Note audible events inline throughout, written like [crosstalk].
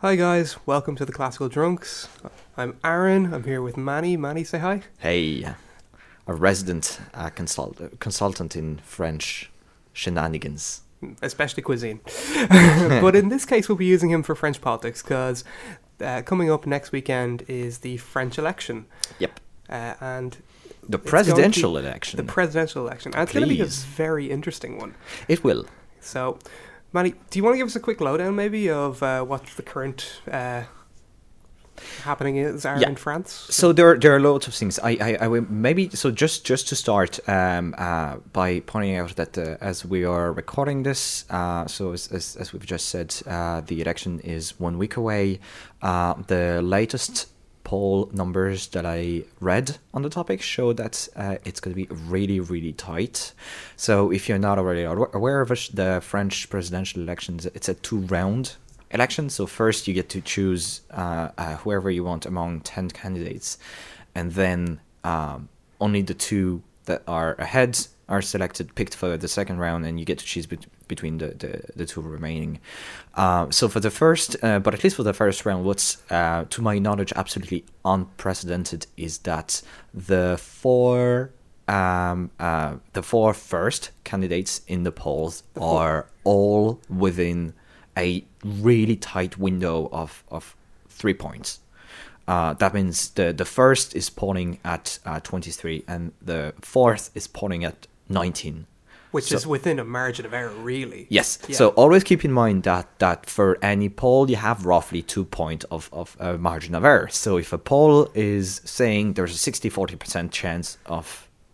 Hi guys, welcome to the Classical Drunks. I'm Aaron. I'm here with Manny. Manny, say hi. Hey, a resident uh, consult- consultant in French shenanigans. Especially cuisine. [laughs] but in this case, we'll be using him for French politics because uh, coming up next weekend is the French election. Yep. Uh, and The it's going to presidential election. The presidential election. And it's going to be a very interesting one. it will. So, Manny, do you want to give us a quick lowdown maybe of uh, what the current uh, happening is are Yeah. in France? So there, there are loads of things. I, I, I will maybe so just, just to start, um, uh, by pointing out that uh, as we are recording this, uh, so as, as, as we've just said, uh, the election is one week away. Uh, the latest poll numbers that I read on the topic show that uh, it's going to be really, really tight. So if you're not already aware of the French presidential elections, it's a two-round election. So first you get to choose uh, uh, whoever you want among 10 candidates, and then um, only the two that are ahead are selected, picked for the second round, and you get to choose bet- between the, the, the two remaining. Uh, so for the first, uh, but at least for the first round, what's uh, to my knowledge absolutely unprecedented is that the four um, uh, the four first candidates in the polls are all within a really tight window of, of three points. Uh, that means the, the first is polling at uh, 23 and the fourth is polling at 19. Which So- is within a margin of error, really. Yes. Yeah. So always keep in mind that that for any poll you have roughly two point of, of uh, margin of error. So if a poll is saying there's a 60 40% chance of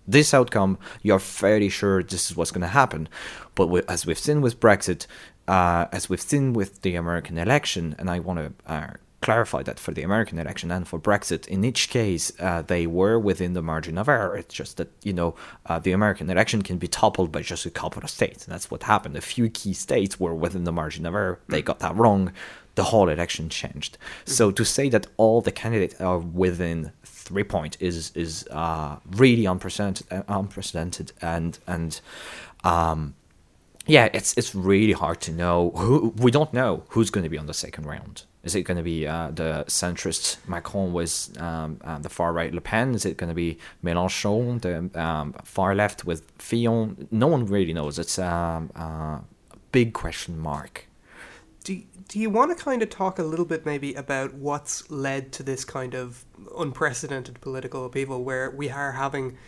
this outcome, you're fairly sure this is what's going to happen. But wi- as we've seen with Brexit, uh, as we've seen with the American election, and I want to uh, clarify that for the American election and for Brexit, in each case, uh, they were within the margin of error. It's just that, you know, uh, the American election can be toppled by just a couple of states. And that's what happened. A few key states were within the margin of error. They got that wrong. The whole election changed. So to say that all the candidates are within three point is is uh, really unprecedented, uh, unprecedented, and and um, yeah, it's it's really hard to know who we don't know who's going to be on the second round. Is it going to be uh, the centrist Macron with um, uh, the far right Le Pen? Is it going to be Mélenchon, the um, far left with Fillon? No one really knows. It's um, uh, a big question mark. Do, do you want to kind of talk a little bit maybe about what's led to this kind of unprecedented political upheaval where we are having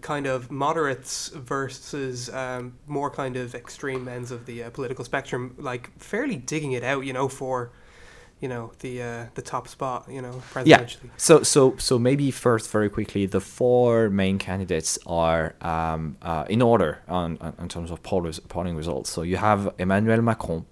kind of moderates versus um, more kind of extreme ends of the uh, political spectrum, like fairly digging it out, you know, for you know the uh, the top spot, you know, Yeah. So so so maybe first, very quickly, the four main candidates are um, uh, in order on, on in terms of poll polling results. So you have Emmanuel Macron,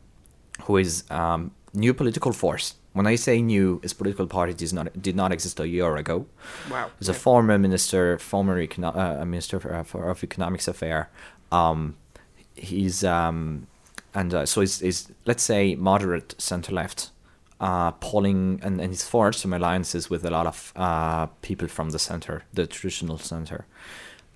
who is um, new political force. When I say new, his political party did not did not exist a year ago. Wow. He's a former minister, former econo- uh, minister for, uh, for, of economics affair. Um, he's um, and uh, so he's, he's let's say moderate center left, uh, polling and, and he's forged some alliances with a lot of uh, people from the center, the traditional center.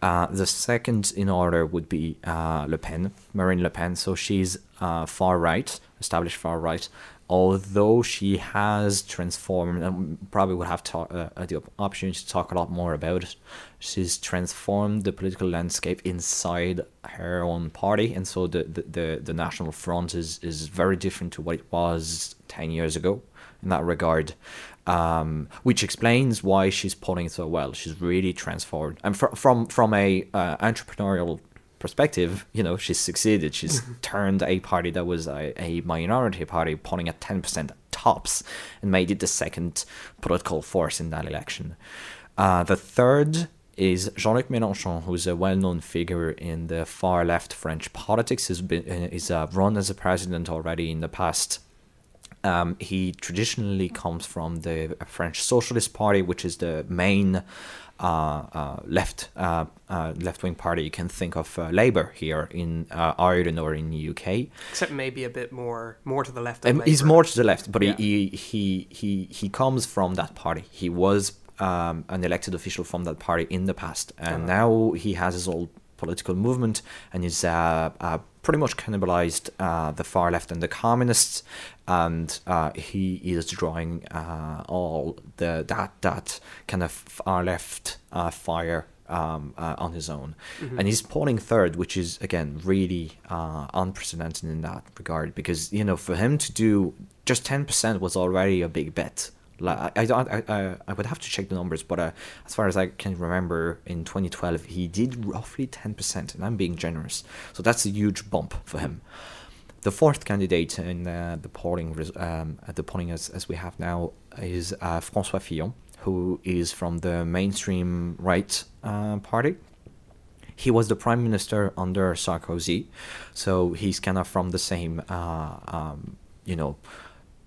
Uh, the second in order would be uh, Le Pen, Marine Le Pen. So she's uh, far right, established far right, although she has transformed, and probably would have to, uh, the opportunity to talk a lot more about it. She's transformed the political landscape inside her own party, and so the, the, the, the National Front is, is very different to what it was 10 years ago in that regard, um, which explains why she's polling so well. She's really transformed, and fr- from from a uh, entrepreneurial perspective, you know, she's succeeded. She's turned a party that was a, a minority party, polling at ten percent tops, and made it the second political force in that election. Uh, the third is Jean-Luc Mélenchon, who's a well-known figure in the far left French politics. Has been uh, is uh, run as a president already in the past. Um, he traditionally comes from the French Socialist Party, which is the main uh, uh, left uh, uh, left wing party. You can think of uh, Labour here in uh, Ireland or in the UK. Except maybe a bit more more to the left. Um, he's more to the left, but Yeah. he, he he he comes from that party. He was um, an elected official from that party in the past, and Uh-huh. now he has his own political movement and is pretty much cannibalized uh, the far left and the communists, and uh, he is drawing uh, all the that that kind of far left uh, fire um, uh, on his own, Mm-hmm. and he's polling third, which is again really uh, unprecedented in that regard because you know for him to do just ten percent was already a big bet. Like I, don't I, I, I would have to check the numbers, but uh, as far as I can remember, in 2012 he did roughly ten percent, and I'm being generous, so that's a huge bump for him. The fourth candidate in uh, the polling, um, at the polling as, as we have now, is uh, François Fillon, who is from the mainstream right uh, party. He was the prime minister under Sarkozy, so he's kind of from the same, uh, um, you know,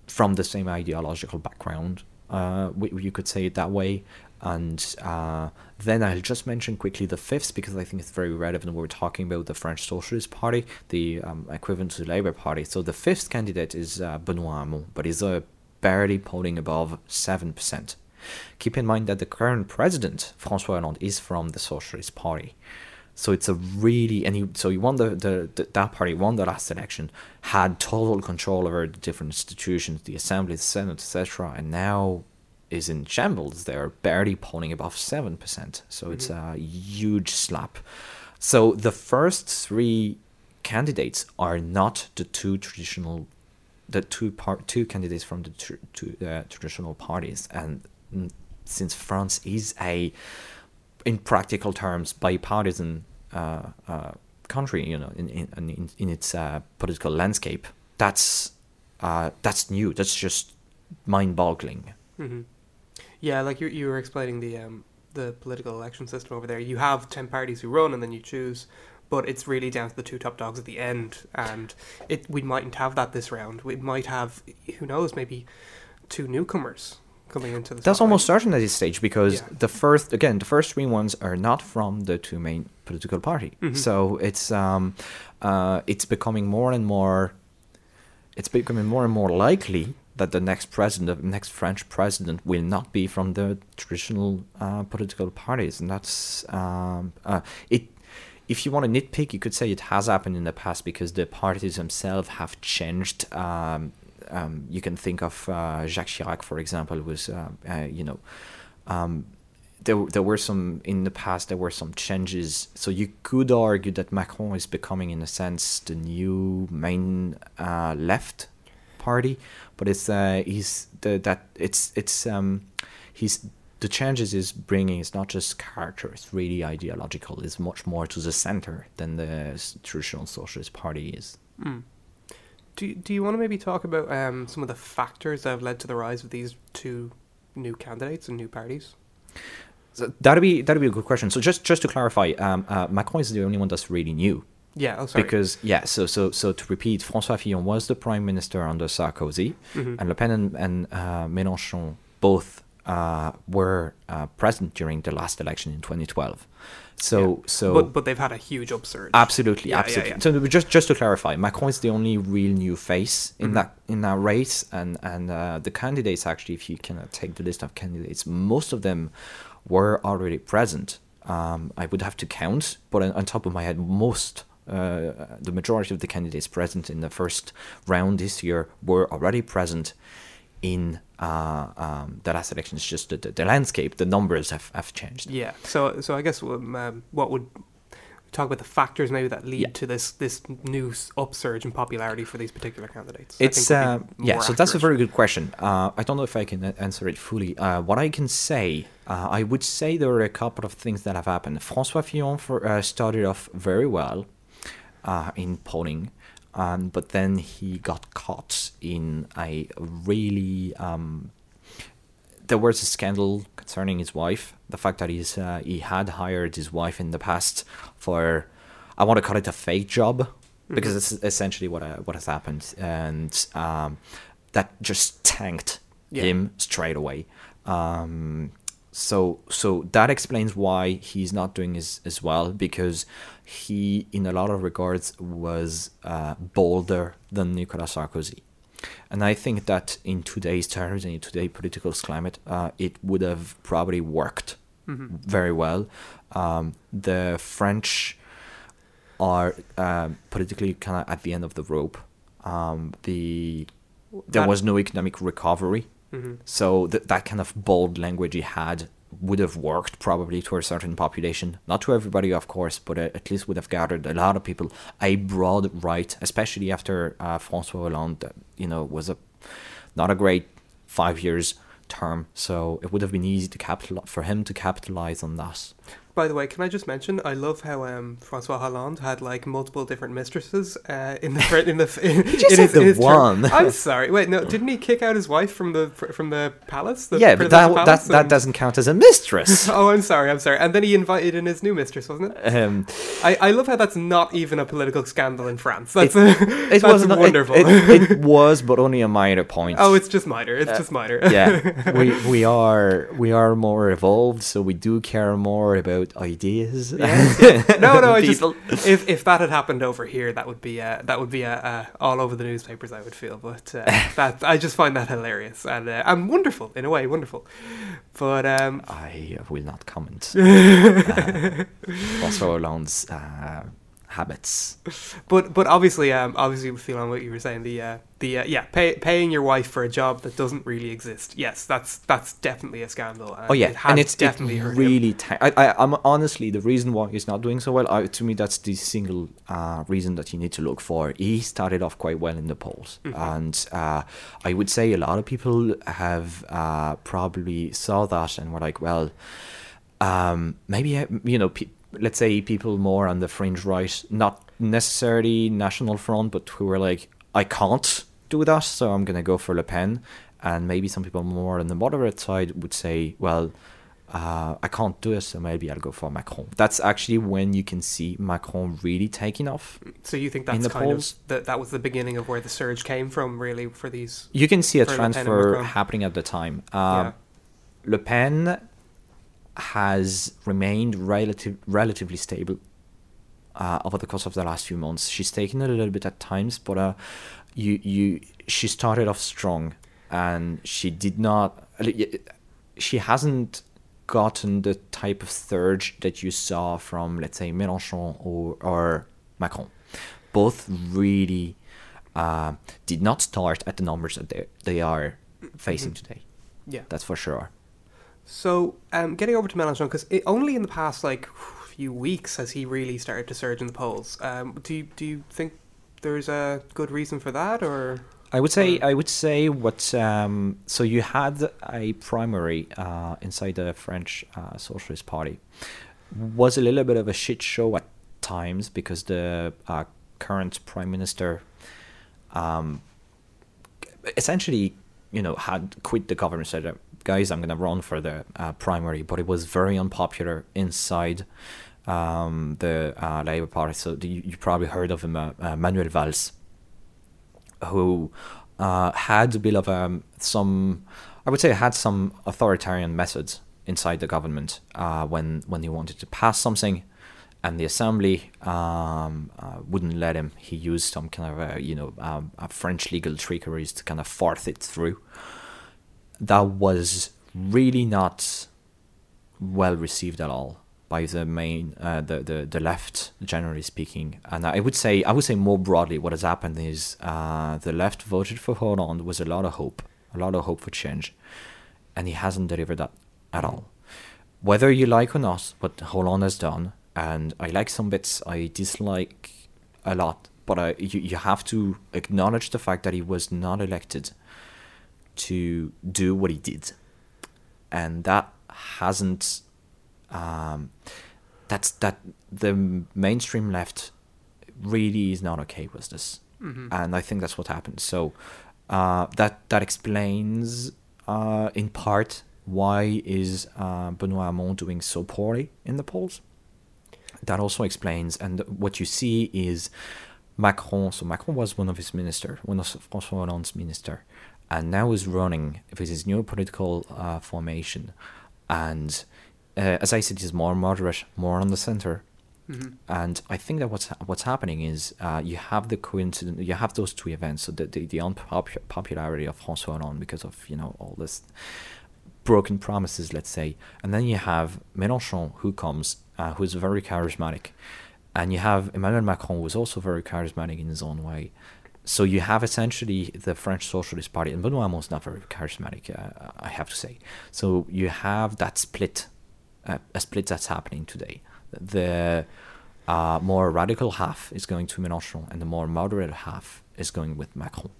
from the same ideological background. Uh, you could say it that way. And uh, then I'll just mention quickly the fifth because I think it's very relevant. We're talking about the French Socialist Party, the um, equivalent to the Labour Party. So the fifth candidate is uh, Benoît Hamon, but he's uh, barely polling above 7%. Keep in mind that the current president, François Hollande, is from the Socialist Party. So it's a really and he so he won the, the, the that party won the last election, had total control over the different institutions, the assembly, the senate, etc. And now is in shambles. They're barely polling above seven percent. So it's a huge slap. So the first three candidates are not the two traditional, the two part two candidates from the tr- two uh, traditional parties, and mm, since France is a in practical terms bipartisan uh, uh, country you know in in, in, its uh, political landscape that's that's new that's just mind-boggling hmm Yeah, like you you were explaining the um the political election system over there. You have ten parties who run, and then you choose. But it's really down to the two top dogs at the end, and it we mightn't have that this round. We might have, who knows, maybe two newcomers coming into the. that's spotlight. almost certain at this stage because Yeah. the first again the first three ones are not from the two main political party Mhm. so it's um uh it's becoming more and more it's becoming more and more likely that the next president, the next French president, will not be from the traditional uh, political parties, and that's um, uh, it. If you want to nitpick, you could say it has happened in the past because the parties themselves have changed. Um, um, you can think of uh, Jacques Chirac, for example, was uh, uh, you know. Um, there, there were some in the past there were some changes so you could argue that macron is becoming in a sense the new main uh, left party but it's uh, he's the, that it's it's um he's the changes is bringing is not just character it's really ideological it's much more to the center than the traditional socialist party is Mm. Do you, do you want to maybe talk about um, some of the factors that have led to the rise of these two new candidates and new parties? so that'd be that'd be a good question so just just to clarify um, uh, macron is the only one that's really new Yeah. Oh, sorry. Because yeah, so so so to repeat, François Fillon was the prime minister under Sarkozy, Mhm. and Le Pen and, and uh, Mélenchon both uh, were uh, present during the last election in 2012. So Yeah. so but but they've had a huge upsurge. absolutely Yeah, absolutely. yeah. So just just to clarify, Macron is the only real new face in Mhm. that in that race, and and uh, the candidates actually, if you can uh, take the list of candidates, most of them were already present. Um, I would have to count, but on, on top of my head, most. Uh, the majority of the candidates present in the first round this year were already present in uh, um, the last election. It's just that the, the landscape, the numbers have, have changed. Yeah. So so I guess um, um, what would talk about the factors maybe that lead Yeah. to this this new upsurge in popularity for these particular candidates. It's uh, yeah, so that's a very good question. Uh, I don't know if I can answer it fully. Uh, what I can say, uh, I would say there are a couple of things that have happened. François Fillon for, uh, started off very well uh, in polling, um, but then he got caught in a really. Um, there was a scandal concerning his wife. The fact that he's uh, he had hired his wife in the past for, I want to call it a fake job, because it's essentially what uh, what has happened, and um, that just tanked Yeah. him straight away. Um, so so that explains why he's not doing as, as well because he in a lot of regards was uh, bolder than Nicolas Sarkozy. And I think that in today's terms and in today's political climate, uh, it would have probably worked Mhm. very well. Um, the French are um, politically kind of at the end of the rope. Um, the there was no economic recovery, Mhm. so th- that kind of bold language he had would have worked probably to a certain population, not to everybody, of course, but at least would have gathered a lot of people. A broad right, especially after uh, François Hollande, you know, was a not a great five years term, so it would have been easy to capital for him to capitalize on that. By the way, can I just mention I love how um, Francois Hollande had like multiple different mistresses uh, in the in the [laughs] in, just in said the term. one. I'm sorry. Wait, no, [laughs] didn't he kick out his wife from the from the palace? The yeah, but that that palace that and- doesn't count as a mistress. [laughs] Oh, I'm sorry. I'm sorry. And then he invited in his new mistress, wasn't it? um, I, I love how that's not even a political scandal in France. That's it that's was not- it- wonderful. It, it was, but only a minor point. oh, it's just minor. It's Uh, just minor. yeah, we we are we are more evolved, so we do care more about ideas. Yes, [laughs] No, no. I just if if that had happened over here, that would be uh, that would be uh, uh, all over the newspapers. I would feel, but uh, [laughs] that I just find that hilarious and uh, and wonderful in a way, wonderful. But um, I will not comment. [laughs] uh, François Hollande's uh, habits. but but obviously um obviously with on what you were saying the uh, the uh, yeah pay, paying your wife for a job that doesn't really exist. Yes, that's that's definitely a scandal. Oh yeah, it and it's definitely it really. ta- I, I, I'm honestly the reason why he's not doing so well. I, to me, that's the single uh, reason that you need to look for. He started off quite well in the polls, Mm-hmm. and uh, I would say a lot of people have uh, probably saw that and were like, well, um, maybe uh, you know, pe- let's say people more on the fringe right, not necessarily National Front, but who were like, I can't do that, so I'm gonna go for Le Pen. And maybe some people more on the moderate side would say, well, uh, I can't do it, so maybe I'll go for Macron. That's actually when you can see Macron really taking off. So you think that's the kind polls. of that that was the beginning of where the surge came from, really, for these. You can see a For Le Pen and transfer happening at the time. Um, yeah. Le Pen has remained relative, relatively stable uh, over the course of the last few months. She's taken it a little bit at times, but uh, you you she started off strong, and she did not. She hasn't gotten the type of surge that you saw from, let's say, Mélenchon or or Macron. Both really uh, did not start at the numbers that they they are facing today. Yeah. That's for sure. So, um, getting over to Mélenchon, because only in the past like few weeks has he really started to surge in the polls. Um, do you, do you think there's a good reason for that, or I would say I would say what um, so you had a primary uh, inside the French uh, Socialist Party was a little bit of a shit show at times because the uh, current prime minister um, essentially you know had quit the government said guys I'm gonna run for the uh, primary but it was very unpopular inside um, the uh, Labour Party so you, you probably heard of him uh, uh, Manuel Valls who uh, had a bit of um, some, I would say, had some authoritarian methods inside the government when when he wanted to pass something, and the assembly um, uh, wouldn't let him. He used some kind of you know um, French legal trickeries to kind of force it through. That was really not well received at all by the main uh, the, the the left generally speaking. And i would say i would say more broadly what has happened is uh, the left voted for Hollande with a lot of hope a lot of hope for change. And he hasn't delivered that at all. Whether you like or not what Hollande has done and i like some bits i dislike a lot but I, you, you have to acknowledge the fact that he was not elected to do what he did. And that hasn't um, that's that the mainstream left really is not okay with this. Mhm. and i think that's what happened. So uh, that that explains uh, in part why is uh, benoit hamon doing so poorly in the polls. That also explains and what you see is macron so macron was one of his minister one of francois hollande's minister and now is running with his new political uh, formation and uh, as I said, he's more moderate, more on the center. Mhm. And I think that what's what's happening is uh, you have the coincidence, you have those two events, so the the, the unpopularity of François Hollande because of you know all this broken promises, let's say, and then you have Mélenchon who comes, uh, who's very charismatic, and you have Emmanuel Macron, who was also very charismatic in his own way. So you have essentially the French Socialist Party, and Benoît Hamon is not very charismatic, uh, I have to say. So you have that split, uh, a split that's happening today. The uh, more radical half is going to Mélenchon, and the more moderate half is going with Macron.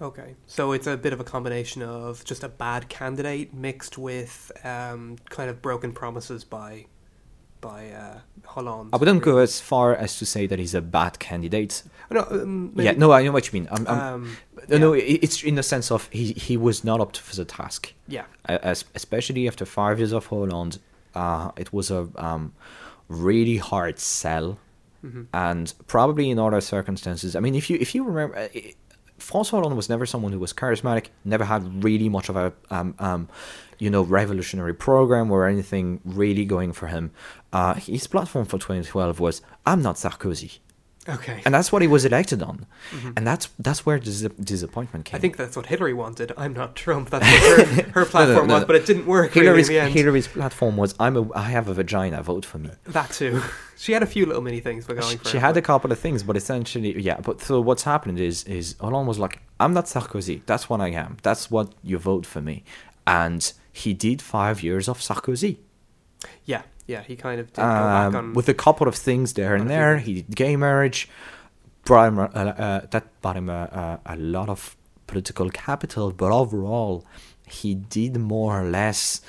Okay, so it's a bit of a combination of just a bad candidate mixed with um, kind of broken promises by by uh. I wouldn't go as far as to say that he's a bad candidate. No, um, Yeah, no, I know what you mean. I'm, I'm, Um, no, no, yeah. it- it's in the sense of he, he was not up to the task. yeah, Uh, as, especially after five years of Hollande, uh, it was a um, really hard sell, Mm-hmm. and probably in other circumstances. I mean, if you if you remember, François Hollande was never someone who was charismatic. Never had really much of a um, um, you know revolutionary program or anything really going for him. Uh, his platform for 2012 was "I'm not Sarkozy." Okay. and that's what he was elected on, and that's that's where dis- disappointment came. Mm-hmm. I think that's what Hillary wanted. I'm not Trump. That's what her, [laughs] her platform no, was, no. but it didn't work Hillary's in the end. Hillary's platform was I'm a I have a vagina, vote for me. That too. [laughs] She had a few little mini things for going She, for. she had a couple of things, but essentially, yeah. But so what's happened is is Hollande was like, I'm not Sarkozy. That's what I am. That's what you vote for me, and he did five years of Sarkozy. Yeah, yeah. He kind of did go back um, on with a couple of things there and there. He did gay marriage, brought him, uh, uh, that brought him a, a, a lot of political capital, but overall, he did more or less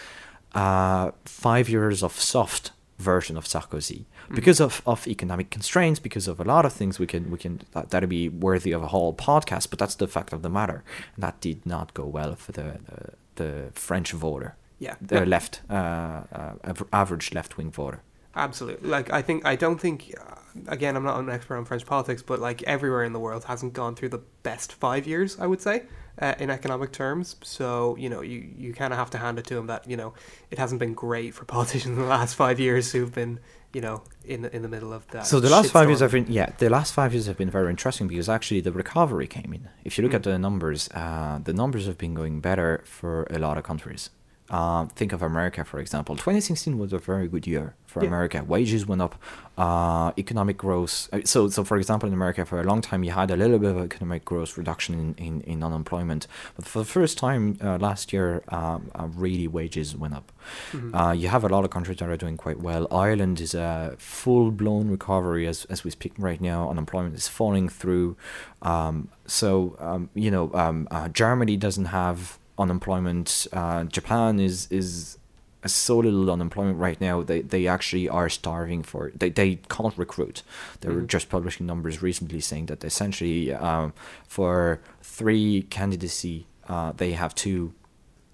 uh, five years of soft version of Sarkozy Mm-hmm. because of, of economic constraints, because of a lot of things we can we can that, that'd be worthy of a whole podcast. But that's the fact of the matter, and that did not go well for the the, the French voter, yeah, the no, left uh, uh, average left wing voter. absolutely. Like I think I don't think. Uh, again, I'm not an expert on French politics, but like everywhere in the world hasn't gone through the best five years. I would say. Uh, in economic terms, so you know you, you kind of have to hand it to him that you know it hasn't been great for [laughs] politicians in the last five years who've been you know in the, in the middle of that. So the last five years have been yeah the last five years have been very interesting because actually the recovery came in. If you look Mm. at the numbers, uh, the numbers have been going better for a lot of countries. Uh, think of America, for example. 2016 was a very good year for Yeah. America. Wages went up, uh, economic growth. uh, So, so for example, in America, for a long time, you had a little bit of economic growth reduction in, in, in unemployment. But for the first time uh, last year, um, uh, really wages went up. Mhm. Uh, you have a lot of countries that are doing quite well. Ireland is a full blown recovery as, as we speak right now. Unemployment is falling through. Um, so, um, you know, um, uh, Germany doesn't have unemployment. Uh, Japan is, is so little unemployment right now. They, they actually are starving for, they, they can't recruit. They were Mhm. just publishing numbers recently saying that essentially um, for three candidacy, uh, they have two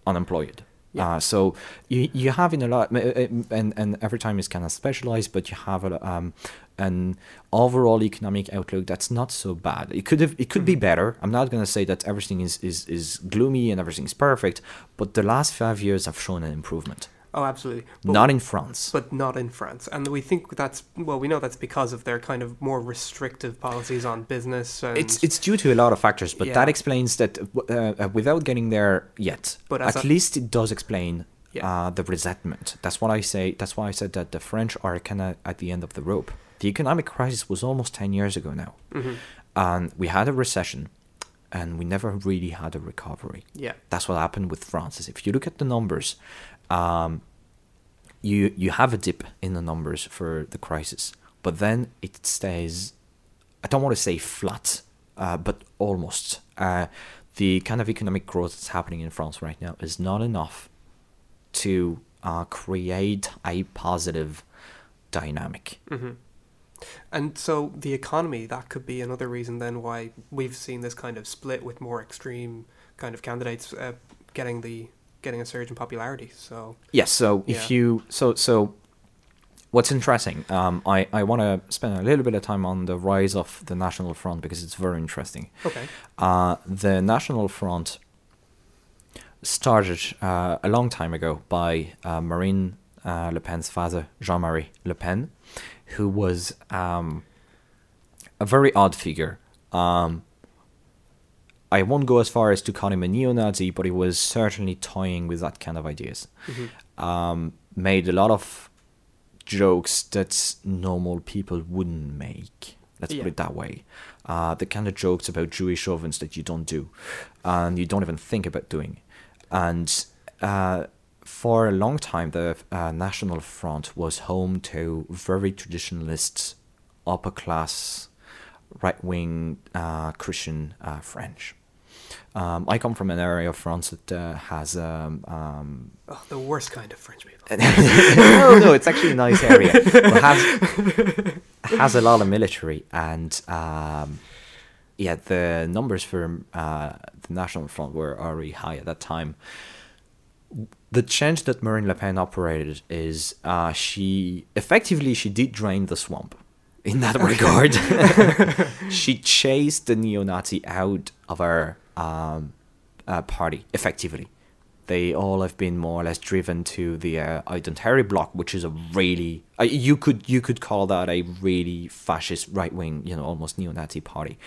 unemployed. Yeah. Uh, so you you have in a lot, and and every time is kind of specialized, but you have a, um, an overall economic outlook that's not so bad. It could have it could be Mhm. better. I'm not gonna say that everything is is is gloomy and everything is perfect, but the last five years have shown an improvement. Oh, absolutely. But- not in France. but not in France. And we think that's well, we know that's because of their kind of more restrictive policies on business. It's it's due to a lot of factors, but that explains that uh, uh, without getting there yet. But at a- least it does explain Yeah. uh, the resentment. That's what I say. That's why I said that the French are kind of at the end of the rope. The economic crisis was almost ten years ago now, Mhm. and we had a recession, and we never really had a recovery. yeah, That's what happened with France. Is if you look at the numbers, um, you you have a dip in the numbers for the crisis, but then it stays. I don't want to say flat, uh, but almost. Uh, the kind of economic growth that's happening in France right now is not enough to uh, create a positive dynamic. hmm And so the economy that could be another reason then why we've seen this kind of split with more extreme kind of candidates uh, getting the getting a surge in popularity. So Yes. So if Yeah. you so so, what's interesting? Um, I I want to spend a little bit of time on the rise of the National Front because it's very interesting. okay, Uh, the National Front started uh, a long time ago by uh, Marine uh, Le Pen's father, Jean Marie Le Pen, who was um, a very odd figure. Um, I won't go as far as to call him a neo Nazi, but he was certainly toying with that kind of ideas. Mhm. Um, made a lot of jokes that normal people wouldn't make. Let's Yeah. put it that way. Uh, the kind of jokes about Jewish ovens that you don't do, and you don't even think about doing. And uh, for a long time, the uh, National Front was home to very traditionalist, upper class, right wing uh, Christian uh, French. Um, I come from an area of France that uh, has um, um, Oh, the worst kind of French people. [laughs] no, no, it's actually a nice area. But has has a lot of military, and um, yeah, the numbers for uh, the National Front were already high at that time. The change that Marine Le Pen operated is uh, she effectively she did drain the swamp. In that regard, [laughs] [laughs] she chased the neo-Nazi out of our um, uh, party effectively they all have been more or less driven to the uh, identity bloc, which is a really uh, you could you could call that a really fascist right wing, you know, almost neo-Nazi party.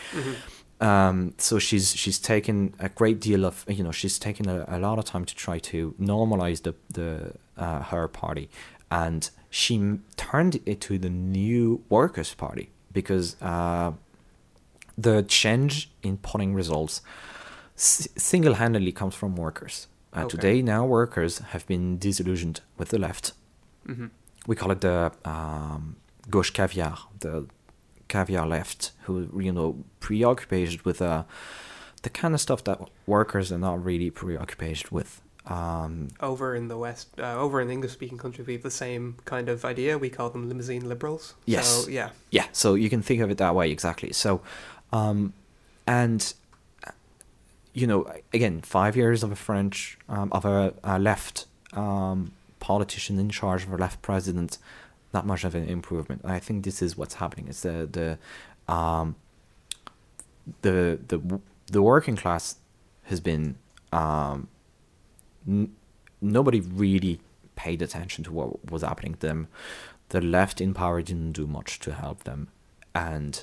Um, so she's she's taken a great deal of you know she's taken a, a lot of time to try to normalize the the uh, her party, and she m- turned it to the new Workers' Party because uh, the change in polling results s- single-handedly comes from workers. Uh, Okay. Today, now workers have been disillusioned with the left. hmm We call it the um, gauche caviar, the caviar left, who you know preoccupied with uh, the kind of stuff that workers are not really preoccupied with. Um, Over in the West, uh, over in the English-speaking country, we have the same kind of idea. We call them limousine liberals. Yes. So, yeah. Yeah, so you can think of it that way exactly. So, um, and you know, again, five years of a French um, of a, a left um, politician in charge of a left president, not much of an improvement. I think this is what's happening. It's the the um, the the the working class has been um, n- nobody really paid attention to what was happening to them. The left in power didn't do much to help them, and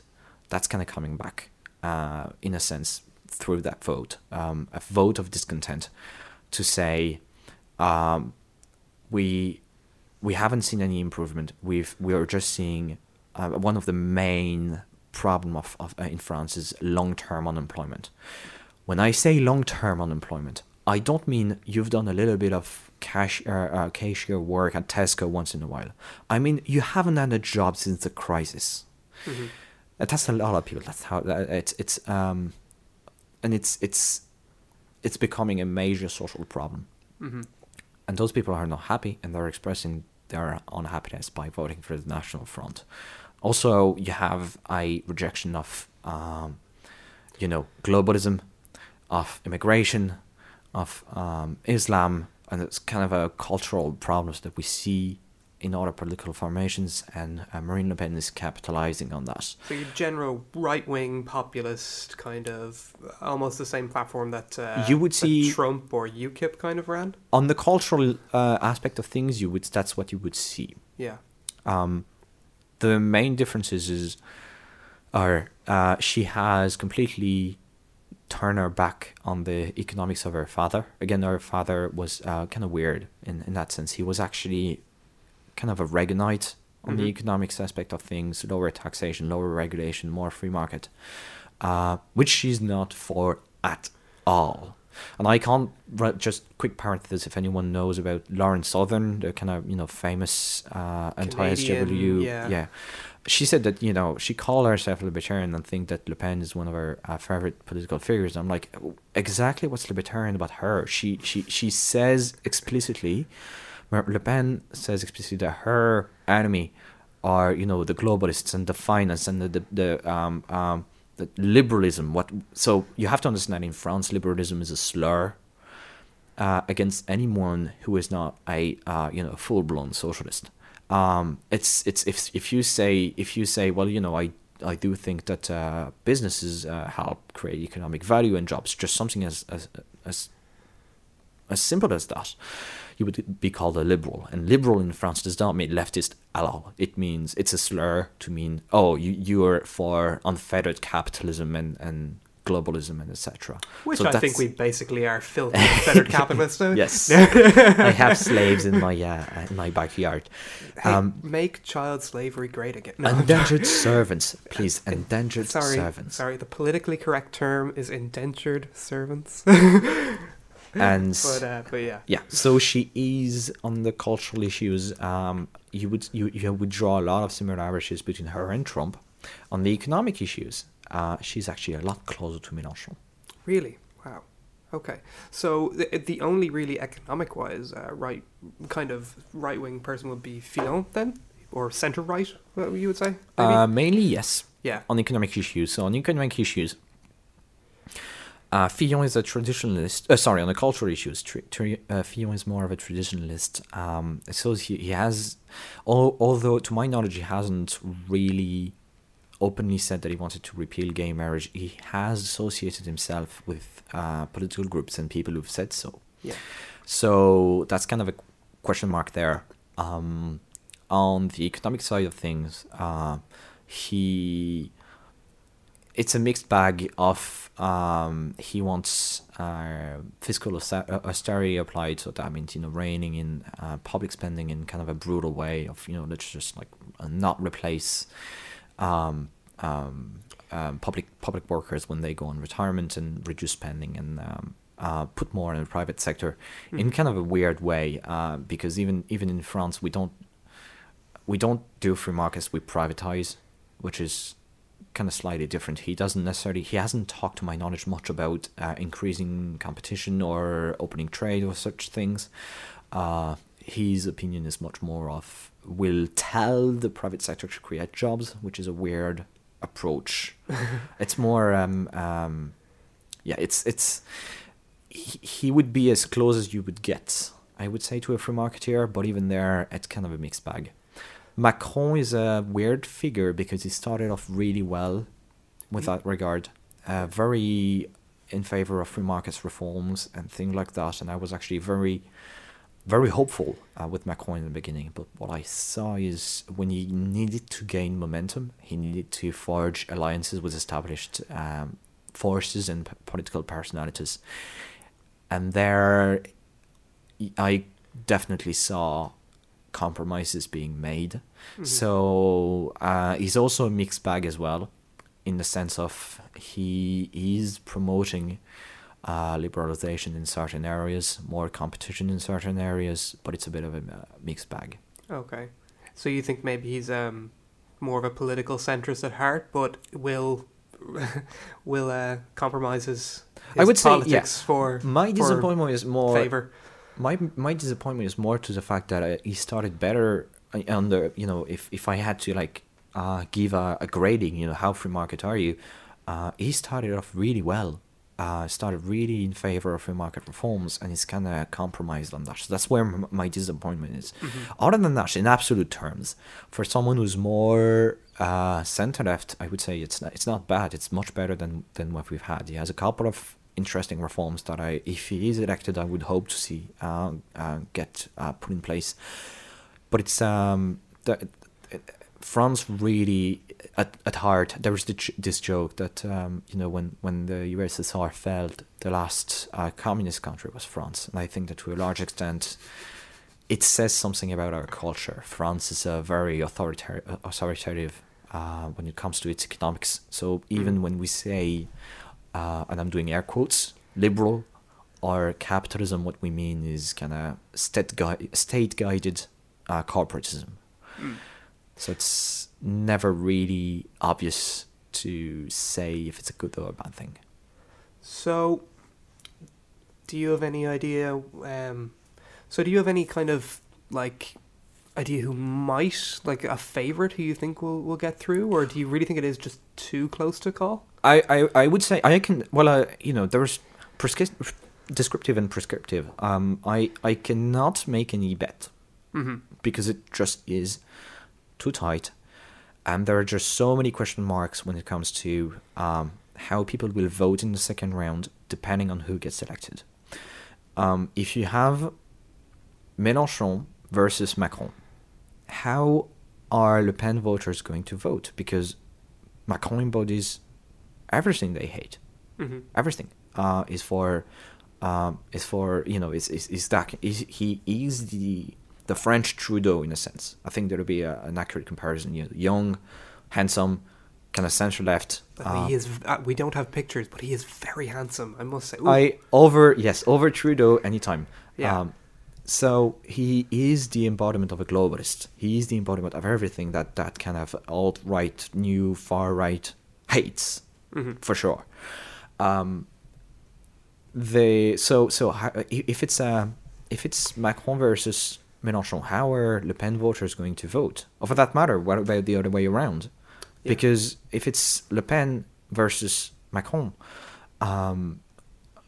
that's kind of coming back, uh, in a sense, through that vote, um, a vote of discontent, to say, um, we we haven't seen any improvement. We've we are just seeing uh, one of the main problem of, of uh, in France is long term unemployment. When I say long term unemployment, I don't mean you've done a little bit of cash uh, uh, cashier work at Tesco once in a while. I mean you haven't had a job since the crisis. hmm Uh, That's a lot of people. That's how that, it's it's um, and it's it's it's becoming a major social problem hmm and those people are not happy and they're expressing their unhappiness by voting for the National Front. Also, you have a rejection of, um, you know, globalism, of immigration, of um, Islam, and it's kind of a cultural problems that we see in other political formations, and uh, Marine Le Pen is capitalizing on that. So your general right-wing populist kind of almost the same platform that uh, You would see- Trump or UKIP kind of ran. On the cultural uh, aspect of things, you would that's what you would see. Yeah. um, the main differences is are uh, she has completely turned her back on the economics of her father. Again, her father was uh, kind of weird in, in that sense. He was actually kind of a Reaganite on the Mhm. economics aspect of things, lower taxation, lower regulation, more free market, uh, which she's not for at all. And I can't just quick parenthesis if anyone knows about Lauren Southern, the kind of you know famous uh, anti-SJW, Canadian, yeah. yeah. She said that you know she called herself a libertarian and think that Le Pen is one of her uh, favorite political figures. I'm like, exactly what's libertarian about her? She she she says explicitly, Mar- Le Pen says explicitly that her enemy are you know the globalists and the finance and the the, the um um the liberalism. What so you have to understand in France, liberalism is a slur uh, against anyone who is not a uh, you know full blown socialist. Um, it's it's if if you say if you say well you know I I do think that uh, businesses uh, help create economic value and jobs. Just something as as as as simple as that, you would be called a liberal. And liberal in France does not mean leftist at all. It means it's a slur to mean oh you you are for unfettered capitalism and and globalism and etc. Which So I think we basically are filthy [laughs] fettered capitalists. Yes, [laughs] I have slaves in my uh, in my backyard. Hey, Um, make child slavery great again. No, Endangered servants, please. [laughs] Endangered sorry, servants. sorry. The politically correct term is indentured servants. And [laughs] but uh, but yeah, yeah, so she is on the cultural issues. Um, you would you you would draw a lot of similarities between her and Trump. On the economic issues, uh, she's actually a lot closer to Mélenchon. really. Wow. Okay. So the, the only really economic wise uh, right kind of right wing person would be Fillon then, or centre right. You would say? Uh, mainly, yes, yeah. on economic issues. So on economic issues, uh, Fillon is a traditionalist. Uh, sorry, on the cultural issues, tri- tri- uh, Fillon is more of a traditionalist. Um, so he, he has, al- although to my knowledge, he hasn't really openly said that he wanted to repeal gay marriage. He has associated himself with uh, political groups and people who've said so. Yeah. So that's kind of a question mark there. Um, on the economic side of things, uh, he it's a mixed bag of um, he wants uh, fiscal uh, austerity applied, so that means you know reining in uh, public spending in kind of a brutal way of you know let's just like not replace um, um, um, public public workers when they go on retirement and reduce spending and um, uh, put more in the private sector in kind of a weird way uh, because even even in France we don't we don't do free markets we privatize which is kind of slightly different. He doesn't necessarily he hasn't talked to my knowledge much about uh, increasing competition or opening trade or such things. Uh, his opinion is much more of will tell the private sector to create jobs which is a weird approach. [laughs] It's more um, um, yeah it's it's he, he would be as close as you would get i would say to a free marketeer but even there it's kind of a mixed bag macron is a weird figure because he started off really well with that regard uh, very in favor of free markets reforms and things like that. And i was actually very very hopeful uh, with Macron in the beginning, but what I saw is when he needed to gain momentum, he needed to forge alliances with established um, forces and p- political personalities, and there, I definitely saw compromises being made. So uh, he's also a mixed bag as well, in the sense of he is promoting uh, liberalization in certain areas, more competition in certain areas, but it's a bit of a uh, mixed bag. Okay. So you think maybe he's um more of a political centrist at heart, but will [laughs] will uh, compromise his, I would say, yeah. for My for disappointment is more favor. My my disappointment is more to the fact that uh, he started better under you know if if I had to like uh, give a, a grading you know how free market are you uh, he started off really well. Uh, started really in favor of free market reforms and he's kind of compromised on that. So that's where m- my disappointment is. Other than that in absolute terms for someone who's more uh, center left I would say it's not, it's not bad. It's much better than than what we've had. He has a couple of interesting reforms that I, if he is elected, I would hope to see uh, uh, get uh, put in place. But it's um, the, France really at, at heart. There was the, this joke that um, you know when when the USSR fell, the last uh, communist country was France, and I think that to a large extent. It says something about our culture. France is a very authoritarian, authoritative uh, when it comes to its economics. So even when we say uh, and I'm doing air quotes, liberal or capitalism, what we mean is kind of state gui- state guided uh, corporatism. So it's never really obvious to say if it's a good or a bad thing. So, do you have any idea? Um, so, do you have any kind of like idea who might like a favorite who you think will will get through, or do you really think it is just too close to call? I, I, I would say I can well uh, you know there's prescri- descriptive and prescriptive. Um, I I cannot make any bet Mm-hmm. because it just is too tight, and there are just so many question marks when it comes to um, how people will vote in the second round depending on who gets elected. Um, if you have Mélenchon versus Macron, how are Le Pen voters going to vote? Because Macron embodies everything they hate. Mhm. Everything uh, is for um, is for you know is is, is that is, he is the the French Trudeau in a sense. I think there would be a, an accurate comparison. You know, young, handsome, kind of centre left. Uh, he is. Uh, we don't have pictures, but he is very handsome. I must say. Ooh, I over yes over Trudeau anytime. Yeah. Um, so he is the embodiment of a globalist. He is the embodiment of everything that that kind of alt right, new far right hates Mhm. for sure. Um, they so so if it's uh, if it's Macron versus Mélenchon, how are Le Pen voters going to vote? Or for that matter, what about the other way around? Yeah. Because if it's Le Pen versus Macron, um,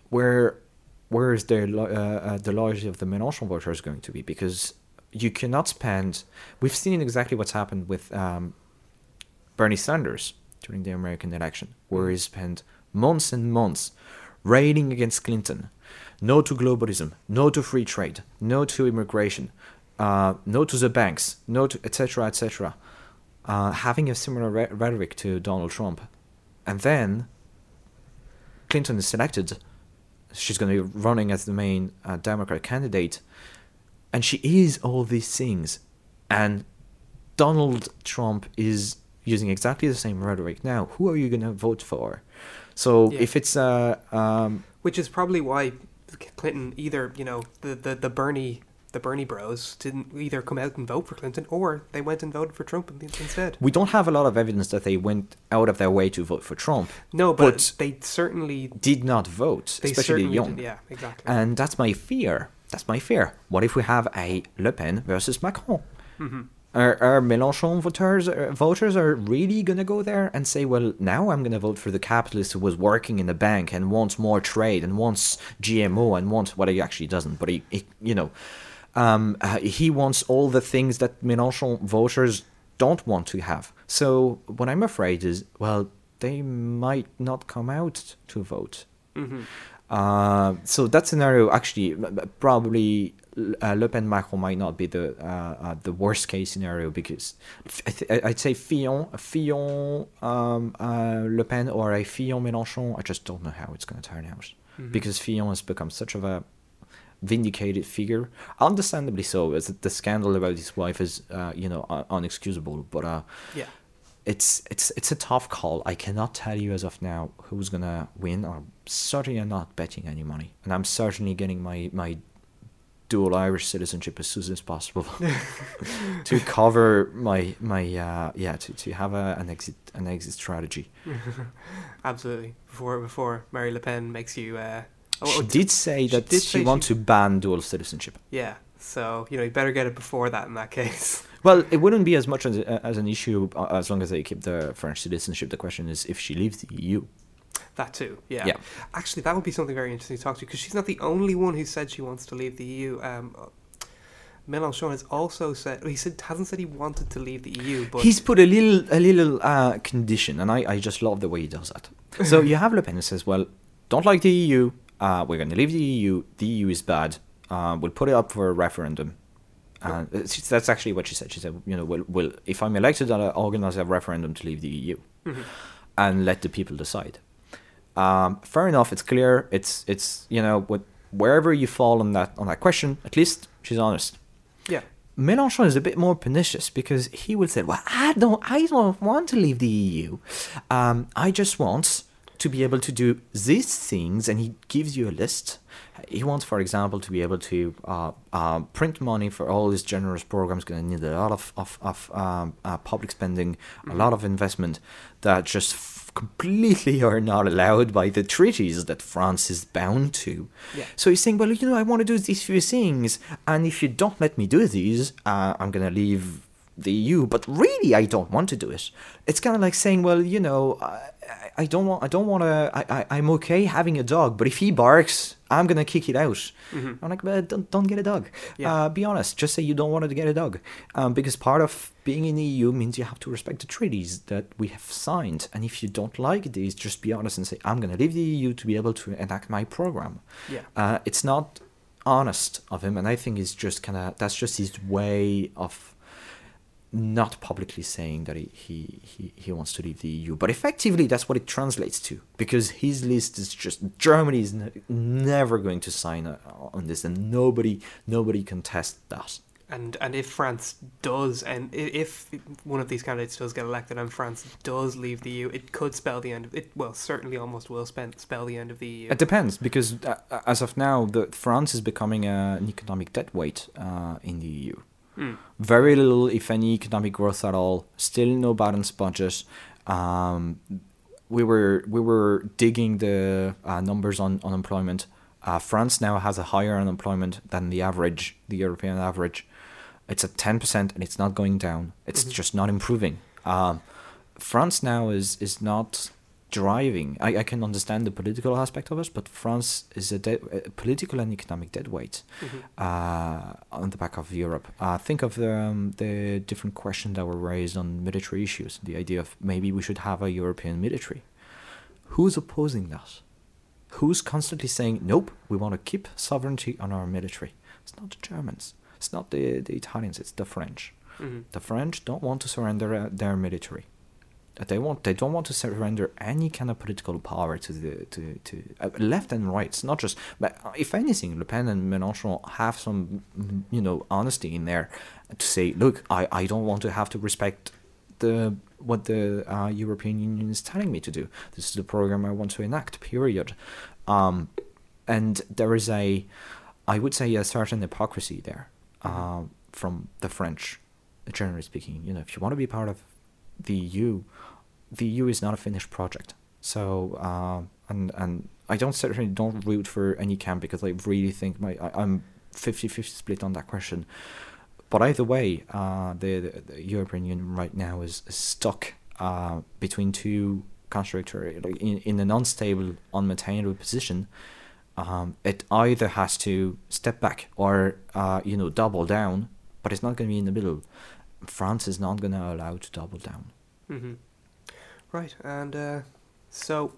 where where is their lo- uh, uh, the loyalty of the Mélenchon voters going to be? Because you cannot spend. We've seen exactly what's happened with um, Bernie Sanders during the American election, where he spent months and months railing against Clinton. No to globalism, no to free trade, no to immigration, uh, no to the banks, no to etc. etc. Uh, having a similar re- rhetoric to Donald Trump, and then Clinton is selected. She's going to be running as the main uh, Democrat candidate, and she is all these things. And Donald Trump is using exactly the same rhetoric now. Who are you going to vote for? So Yeah. if it's uh, um, which is probably why Clinton either you know the the, the Bernie the Bernie Bros didn't either come out and vote for Clinton or they went and voted for Trump instead. we don't have a lot of evidence that they went out of their way to vote for Trump. No, but, But- they certainly Did not vote, especially young. did, yeah, exactly. And that's my fear. That's my fear. What if we have a Le Pen versus Macron? hmm Are, are Mélenchon voters, uh, voters are really going to go there and say, well, now I'm going to vote for the capitalist who was working in a bank and wants more trade and wants GMO and wants what he actually doesn't, but he, he you know, um, uh, he wants all the things that Mélenchon voters don't want to have. So what I'm afraid is, well, they might not come out to vote. hmm Uh, so that scenario actually probably uh, Le Pen Macron might not be the uh, uh, the worst case scenario because I th- I'd say Fillon, Fillon um, uh, Le Pen or a Fillon Mélenchon. I just don't know how it's going to turn out Mhm. because Fillon has become such of a vindicated figure, understandably so. As the scandal about his wife is uh, you know un- unexcusable, but uh, Yeah. it's it's it's a tough call. I cannot tell you as of now who's gonna win. I'm certainly not betting any money, and I'm certainly getting my my dual Irish citizenship as soon as possible [laughs] to cover my my uh yeah to, to have a, an exit an exit strategy. [laughs] Absolutely. Before before Marine Le Pen makes you. Uh, oh, she oh, did say that she say wants to ban dual citizenship. Yeah. So you know you better get it before that in that case. [laughs] Well, it wouldn't be as much as, as an issue uh, as long as they keep the French citizenship. The question is if she leaves the EU. That too. Yeah. Yeah. Actually, that would be something very interesting to talk to because she's not the only one who said she wants to leave the EU. Um, Mélenchon has also said he said hasn't said he wanted to leave the EU, but He's put a little a little uh, condition, and I, I just love the way he does that. [laughs] So you have Le Pen who says, "Well, don't like the EU. Uh, we're going to leave the EU. The EU is bad. Uh, we'll put it up for a referendum." And that's actually what she said. She said, "You know, well, well if I'm elected, I'll organize a referendum to leave the EU Mhm. and let the people decide." Um, fair enough. It's clear. It's it's you know what wherever you fall on that on that question, at least she's honest. yeah, Mélenchon is a bit more pernicious because he will say, "Well, I don't, I don't want to leave the EU. Um, I just want to be able to do these things," and he gives you a list. He wants, for example, to be able to uh, uh, print money for all these generous programs. Going to need a lot of of, of um, uh, public spending, a lot of investment that just completely [laughs] are not allowed by the treaties that France is bound to. Yeah. So he's saying, well, you know, I want to do these few things, and if you don't let me do these, uh, I'm gonna leave the EU. But really, I don't want to do it. It's kind of like saying, well, you know, I, I- I don't want, I don't want to. I, I, I'm okay having a dog, but if he barks, I'm gonna kick it out. Mhm. I'm like, but don't, don't get a dog. Yeah. Uh, be honest. Just say you don't want to get a dog, um, because part of being in the EU means you have to respect the treaties that we have signed. And if you don't like these, just be honest and say, I'm gonna leave the EU to be able to enact my program. yeah, Uh, it's not honest of him, and I think it's just kind of that's just his way of not publicly saying that he, he, he, he wants to leave the EU, but effectively that's what it translates to because his list is just Germany is ne- never going to sign uh, on this, and nobody nobody can test that. And and if France does, and if one of these candidates does get elected, and France does leave the EU, it could spell the end of it. Well, certainly, almost will spend, spell the end of the EU. It depends because uh, as of now, the France is becoming uh, an economic dead weight uh, in the EU. Hmm. Very little, if any, economic growth at all. Still no balanced budget. Um, we were we were digging the uh, numbers on unemployment. Uh, France now has a higher unemployment than the average, the European average. It's at ten percent, and it's not going down. It's Mhm. just not improving. Um, France now is is not driving. I, I can understand the political aspect of it, but France is a, dead, a political and economic dead weight Mhm. uh, on the back of Europe. Uh, think of the, um, the different questions that were raised on military issues. The idea of maybe we should have a European military. Who's opposing that? Who's constantly saying, nope, we want to keep sovereignty on our military? It's not the Germans. It's not the, the Italians. It's the French. Mhm. The French don't want to surrender uh, their military. They want. They don't want to surrender any kind of political power to the to to uh, left and right. It's not just. But uh, if anything, Le Pen and Mélenchon have some, you know, honesty in there to say, look, I, I don't want to have to respect the what the uh, European Union is telling me to do. This is the program I want to enact. Period. Um, and there is a, I would say, a certain hypocrisy there uh, from the French, generally speaking. You know, if you want to be part of the EU, the EU is not a finished project. So, uh, and and I don't certainly don't root for any camp because I really think my I, I'm 50-50 split on that question. But either way, uh, the, the, the European Union right now is, is stuck uh, between two contradictory, like in, in an unstable, unmaintainable position. Um, it either has to step back or uh, you know double down, but it's not going to be in the middle. France is not going to allow to double down. hmm Right, and uh, so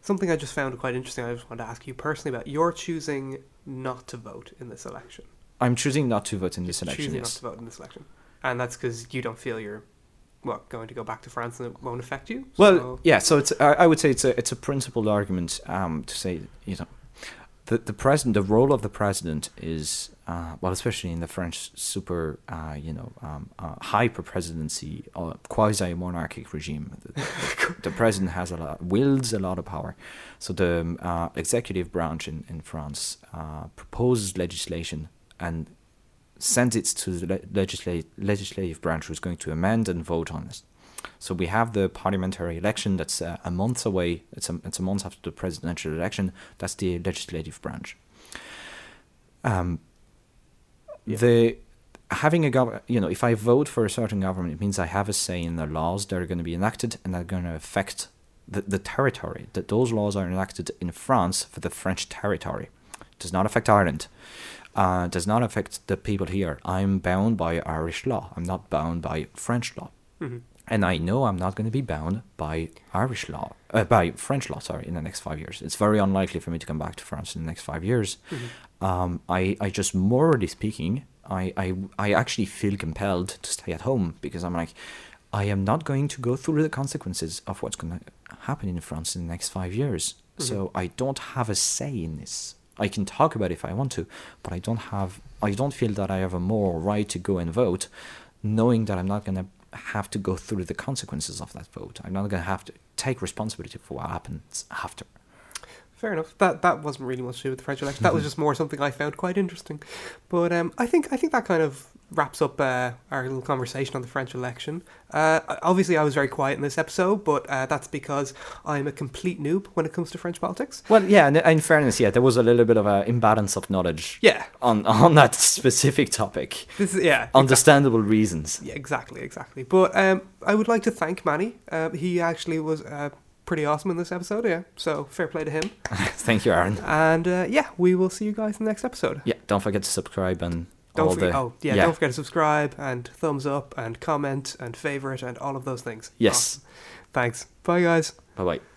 something I just found quite interesting. I just wanted to ask you personally about. You're choosing not to vote in this election. I'm choosing not to vote in this election. choosing Yes. not to vote in this election, and that's because you don't feel you're what going to go back to France and it won't affect you. Well, So- yeah. So it's I, I would say it's a it's a principled argument um, to say you know the the president the role of the president is uh, well especially in the French super uh, you know um, uh, hyper presidency or quasi monarchic regime the, [laughs] the president has a lot wields a lot of power so the um, uh, executive branch in in France uh, proposes legislation and sends it to the le- legislate, legislative branch who's going to amend and vote on it. So we have the parliamentary election that's uh, a month away. It's a, it's a month after the presidential election. That's the legislative branch. Um, Yeah. The having a government, you know, if I vote for a certain government, it means I have a say in the laws that are going to be enacted and are going to affect the, the territory. That those laws are enacted in France for the French territory. Does not affect Ireland uh, does not affect the people here. I'm bound by Irish law. I'm not bound by French law. Mhm. And I know I'm not going to be bound by Irish law, uh, by French law, sorry, in the next five years. It's very unlikely for me to come back to France in the next five years. Mhm. Um, I, I just, morally speaking, I, I, I actually feel compelled to stay at home because I'm like, I am not going to go through the consequences of what's going to happen in France in the next five years. So I don't have a say in this. I can talk about it if I want to, but I don't have. I don't feel that I have a moral right to go and vote, knowing that I'm not going to have to go through the consequences of that vote. I'm not going to have to take responsibility for what happens after. Fair enough. That that wasn't really much to do with the French election. That was just more something I found quite interesting. But um, I think I think that kind of wraps up uh, our little conversation on the French election. Uh, obviously, I was very quiet in this episode, but uh, that's because I'm a complete noob when it comes to French politics. Well, yeah. In, in fairness, yeah, there was a little bit of an imbalance of knowledge Yeah, on on that specific topic. this is yeah. Understandable reasons. Yeah, exactly, exactly. But um, I would like to thank Manny. Uh, he actually was uh, pretty awesome in this episode. Yeah, so fair play to him. [laughs] Thank you, Aaron. And uh, yeah, we will see you guys in the next episode. Yeah, don't forget to subscribe and Don't all forget, the oh yeah, yeah. don't forget to subscribe and thumbs up and comment and favorite and all of those things. yes. Awesome. Thanks. Bye guys. Bye bye.